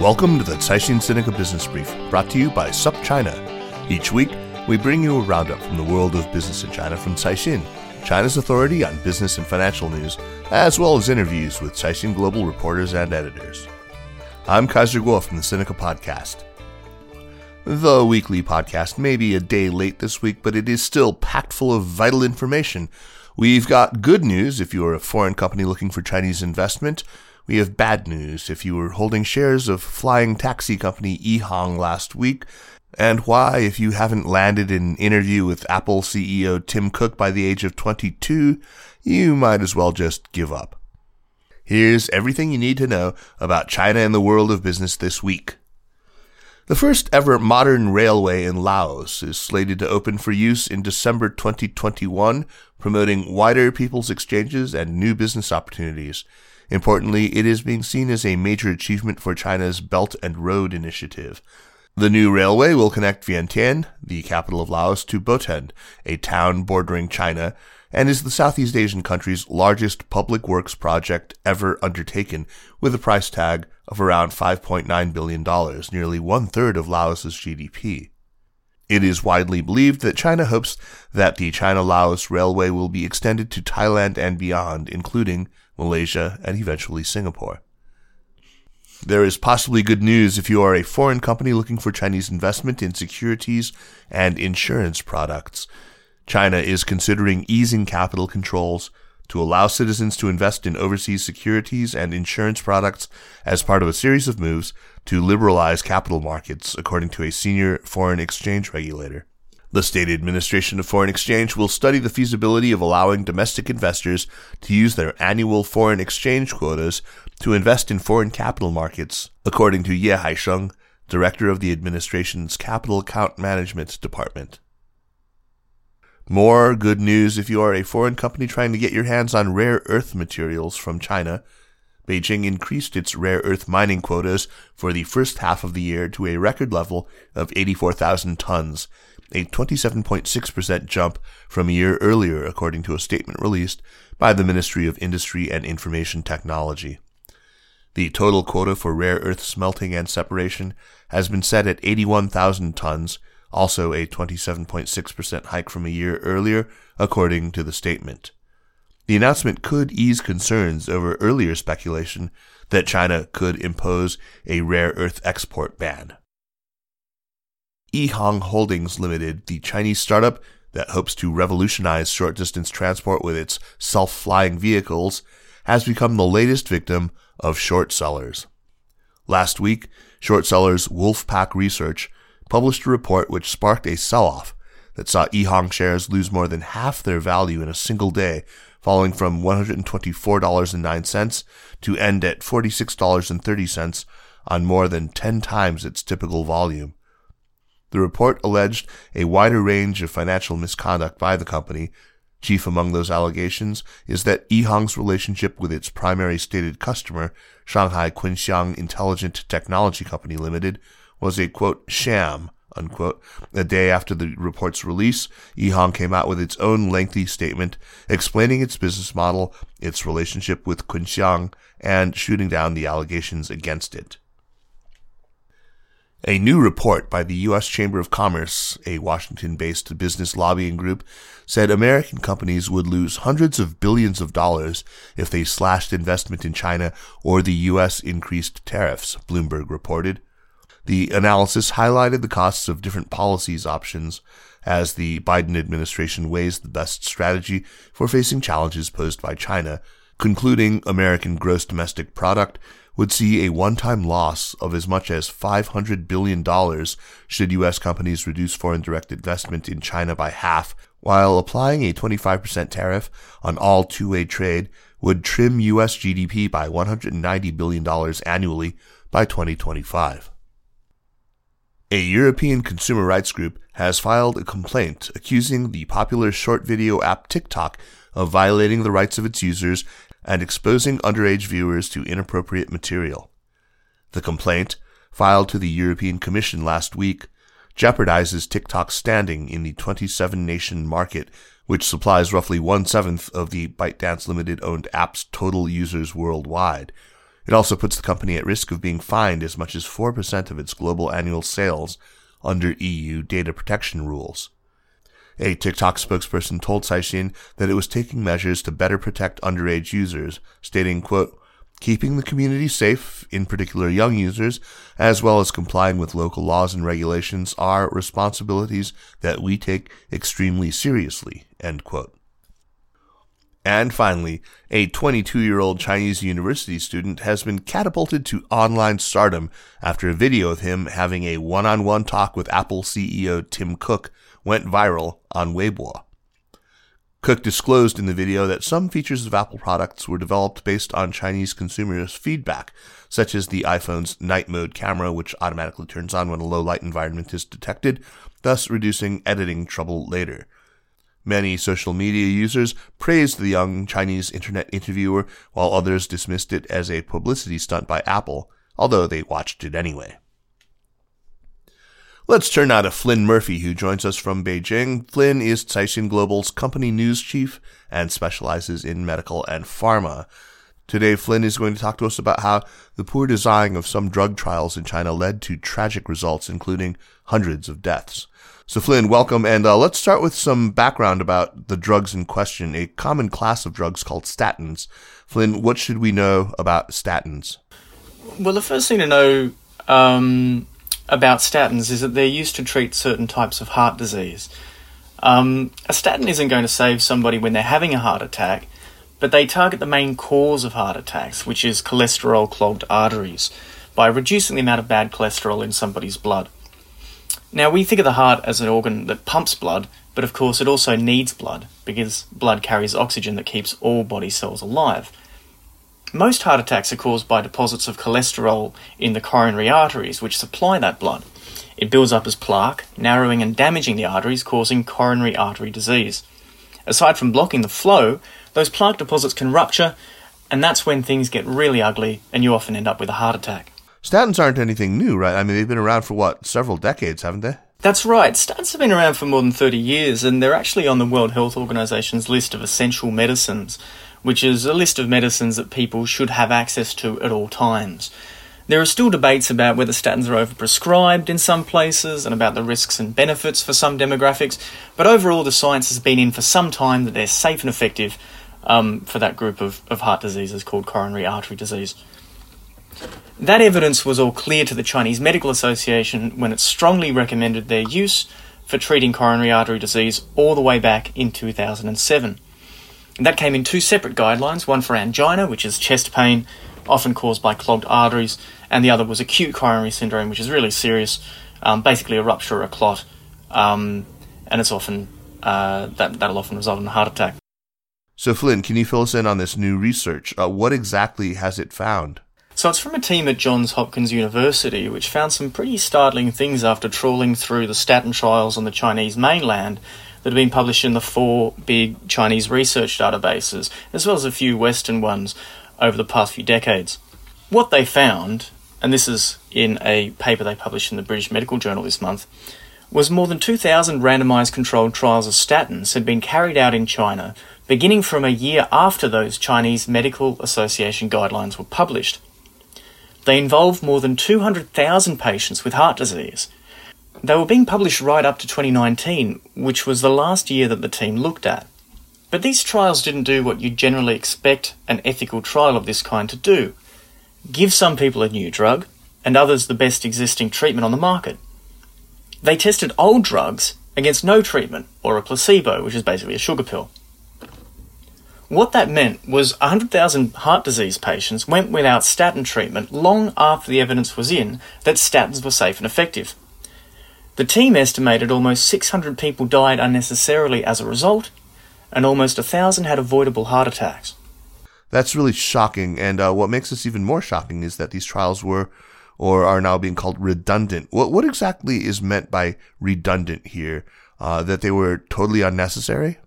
Welcome to the Caixin Sinica Business Brief, brought to you by SupChina. Each week, we bring you a roundup from the world of business in China from Caixin, China's authority on business and financial news, as well as interviews with Caixin Global reporters and editors. I'm Kaiser Kuo from the Sinica Podcast. The weekly podcast may be a day late this week, but it is still packed full of vital information. We've got good news if you are a foreign company looking for Chinese investment. We have bad news if you were holding shares of flying taxi company EHang last week, and why, if you haven't landed an interview with Apple CEO Tim Cook by the age of 22, you might as well just give up. Here's everything you need to know about China and the world of business this week. The first ever modern railway in Laos is slated to open for use in December 2021, promoting wider people's exchanges and new business opportunities. Importantly, it is being seen as a major achievement for China's Belt and Road Initiative. The new railway will connect Vientiane, the capital of Laos, to Boten, a town bordering China, and is the Southeast Asian country's largest public works project ever undertaken, with a price tag of around $5.9 billion, nearly one third of Laos's GDP. It is widely believed that China hopes that the China Laos Railway will be extended to Thailand and beyond, including Malaysia, and eventually Singapore. There is possibly good news if you are a foreign company looking for Chinese investment in securities and insurance products. China is considering easing capital controls to allow citizens to invest in overseas securities and insurance products as part of a series of moves to liberalize capital markets, according to a senior foreign exchange regulator. The State Administration of Foreign Exchange will study the feasibility of allowing domestic investors to use their annual foreign exchange quotas to invest in foreign capital markets, according to Ye Haisheng, director of the administration's Capital Account Management Department. More good news if you are a foreign company trying to get your hands on rare earth materials from China. Beijing increased its rare earth mining quotas for the first half of the year to a record level of 84,000 tons, a 27.6% jump from a year earlier, according to a statement released by the Ministry of Industry and Information Technology. The total quota for rare earth smelting and separation has been set at 81,000 tons, also a 27.6% hike from a year earlier, according to the statement. The announcement could ease concerns over earlier speculation that China could impose a rare earth export ban. EHang Holdings Limited, the Chinese startup that hopes to revolutionize short distance transport with its self flying vehicles, has become the latest victim of short sellers. Last week, short sellers Wolfpack Research published a report which sparked a sell off that saw EHang shares lose more than half their value in a single day, falling from $124.09 to end at $46.30 on more than 10 times its typical volume. The report alleged a wider range of financial misconduct by the company. Chief among those allegations is that EHang's relationship with its primary stated customer, Shanghai Kunxiang Intelligent Technology Company Limited, was a quote sham. Unquote. A day after the report's release, EHang came out with its own lengthy statement explaining its business model, its relationship with Kunxiang, and shooting down the allegations against it. A new report by the U.S. Chamber of Commerce, a Washington based business lobbying group, said American companies would lose hundreds of billions of dollars if they slashed investment in China or the U.S. increased tariffs, Bloomberg reported. The analysis highlighted the costs of different policies options as the Biden administration weighs the best strategy for facing challenges posed by China, concluding American gross domestic product would see a one-time loss of as much as $500 billion should U.S. companies reduce foreign direct investment in China by half, while applying a 25% tariff on all two-way trade would trim U.S. GDP by $190 billion annually by 2025. A European consumer rights group has filed a complaint accusing the popular short video app TikTok of violating the rights of its users and exposing underage viewers to inappropriate material. The complaint, filed to the European Commission last week, jeopardizes TikTok's standing in the 27 nation market, which supplies roughly one seventh of the ByteDance Limited owned app's total users worldwide. It also puts the company at risk of being fined as much as 4% of its global annual sales under EU data protection rules. A TikTok spokesperson told Caixin that it was taking measures to better protect underage users, stating, quote, keeping the community safe, in particular young users, as well as complying with local laws and regulations are responsibilities that we take extremely seriously, end quote. And finally, a 22 year old Chinese university student has been catapulted to online stardom after a video of him having a one on one talk with Apple CEO Tim Cook went viral on Weibo. Cook disclosed in the video that some features of Apple products were developed based on Chinese consumers' feedback, such as the iPhone's night mode camera, which automatically turns on when a low light environment is detected, thus reducing editing trouble later. Many social media users praised the young Chinese internet interviewer, while others dismissed it as a publicity stunt by Apple, although they watched it anyway. Let's turn now to Flynn Murphy, who joins us from Beijing. Flynn is Caixin Global's company news chief and specializes in medical and pharma. Today, Flynn is going to talk to us about how the poor design of some drug trials in China led to tragic results, including hundreds of deaths. So, Flynn, welcome. And uh, let's start with some background about the drugs in question, a common class of drugs called statins. Flynn, what should we know about statins? Well, the first thing to know um, about statins is that they're used to treat certain types of heart disease. Um, a statin isn't going to save somebody when they're having a heart attack, but they target the main cause of heart attacks, which is cholesterol clogged arteries, by reducing the amount of bad cholesterol in somebody's blood. Now, we think of the heart as an organ that pumps blood, but of course it also needs blood, because blood carries oxygen that keeps all body cells alive. Most heart attacks are caused by deposits of cholesterol in the coronary arteries, which supply that blood. It builds up as plaque, narrowing and damaging the arteries, causing coronary artery disease. Aside from blocking the flow, those plaque deposits can rupture, and that's when things get really ugly, and you often end up with a heart attack. Statins aren't anything new, right? I mean, they've been around for what, several decades, haven't they? That's right. Statins have been around for more than 30 years, and they're actually on the World Health Organization's list of essential medicines which is a list of medicines that people should have access to at all times. There are still debates about whether statins are overprescribed in some places and about the risks and benefits for some demographics, but overall, the science has been in for some time that they're safe and effective um, for that group of, of heart diseases called coronary artery disease. That evidence was all clear to the Chinese Medical Association when it strongly recommended their use for treating coronary artery disease all the way back in 2007. And that came in two separate guidelines one for angina, which is chest pain often caused by clogged arteries, and the other was acute coronary syndrome, which is really serious, um, basically a rupture or a clot, um, and it's often uh, that that'll often result in a heart attack. So, Flynn, can you fill us in on this new research? Uh, what exactly has it found? So, it's from a team at Johns Hopkins University, which found some pretty startling things after trawling through the statin trials on the Chinese mainland that have been published in the four big Chinese research databases, as well as a few Western ones over the past few decades. What they found, and this is in a paper they published in the British Medical Journal this month, was more than 2,000 randomized controlled trials of statins had been carried out in China beginning from a year after those Chinese Medical Association guidelines were published. They involved more than 200,000 patients with heart disease. They were being published right up to 2019, which was the last year that the team looked at. But these trials didn't do what you generally expect an ethical trial of this kind to do give some people a new drug, and others the best existing treatment on the market. They tested old drugs against no treatment, or a placebo, which is basically a sugar pill. What that meant was 100,000 heart disease patients went without statin treatment long after the evidence was in that statins were safe and effective. The team estimated almost 600 people died unnecessarily as a result, and almost 1,000 had avoidable heart attacks. That's really shocking. And uh, what makes this even more shocking is that these trials were or are now being called redundant. What, what exactly is meant by redundant here? Uh, that they were totally unnecessary?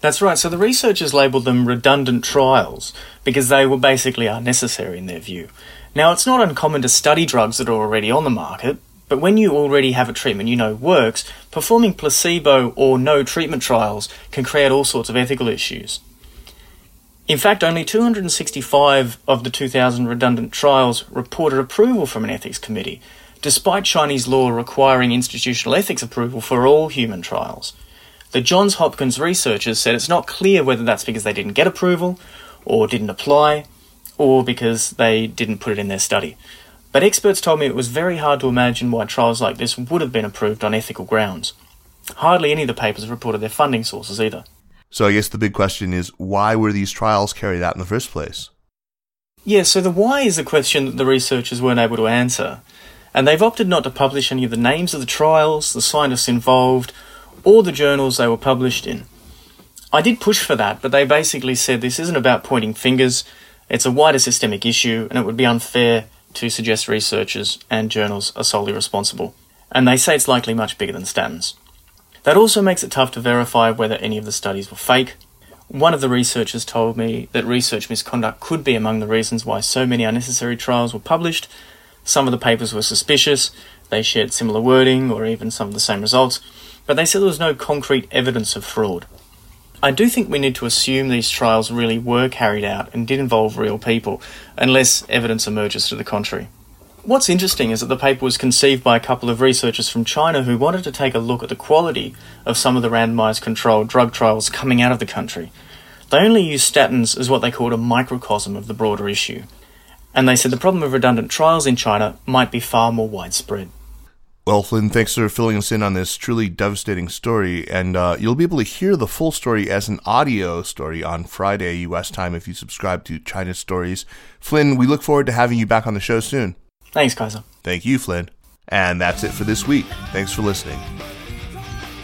That's right. So the researchers labelled them redundant trials because they were basically unnecessary in their view. Now, it's not uncommon to study drugs that are already on the market, but when you already have a treatment you know works, performing placebo or no treatment trials can create all sorts of ethical issues. In fact, only 265 of the 2,000 redundant trials reported approval from an ethics committee, despite Chinese law requiring institutional ethics approval for all human trials. The Johns Hopkins researchers said it's not clear whether that's because they didn't get approval, or didn't apply, or because they didn't put it in their study. But experts told me it was very hard to imagine why trials like this would have been approved on ethical grounds. Hardly any of the papers have reported their funding sources either. So I guess the big question is why were these trials carried out in the first place? Yeah, so the why is the question that the researchers weren't able to answer. And they've opted not to publish any of the names of the trials, the scientists involved, or the journals they were published in. I did push for that, but they basically said this isn't about pointing fingers, it's a wider systemic issue, and it would be unfair to suggest researchers and journals are solely responsible. And they say it's likely much bigger than statins. That also makes it tough to verify whether any of the studies were fake. One of the researchers told me that research misconduct could be among the reasons why so many unnecessary trials were published. Some of the papers were suspicious, they shared similar wording or even some of the same results, but they said there was no concrete evidence of fraud. I do think we need to assume these trials really were carried out and did involve real people, unless evidence emerges to the contrary. What's interesting is that the paper was conceived by a couple of researchers from China who wanted to take a look at the quality of some of the randomized controlled drug trials coming out of the country. They only used statins as what they called a microcosm of the broader issue. And they said the problem of redundant trials in China might be far more widespread. Well, Flynn, thanks for filling us in on this truly devastating story. And uh, you'll be able to hear the full story as an audio story on Friday, U.S. time, if you subscribe to China Stories. Flynn, we look forward to having you back on the show soon. Thanks, Kaiser. Thank you, Flynn. And that's it for this week. Thanks for listening.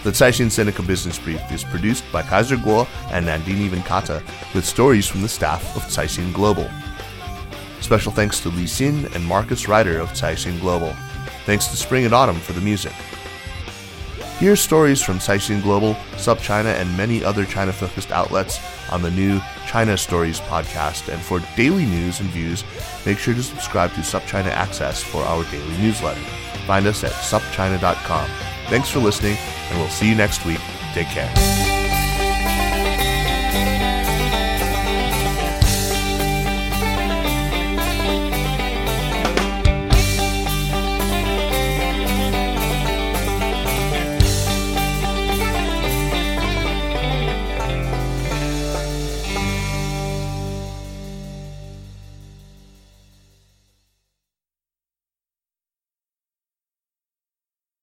The Caixin Sinica Business Brief is produced by Kaiser Kuo and Nandini Venkata with stories from the staff of Caixin Global. Special thanks to Li Xin and Marcus Ryder of Caixin Global. Thanks to Spring and Autumn for the music. Hear stories from Caixin Global, SupChina, and many other China focused outlets on the new China Stories podcast. And for daily news and views, make sure to subscribe to SupChina Access for our daily newsletter. Find us at supchina.com. Thanks for listening, and we'll see you next week. Take care.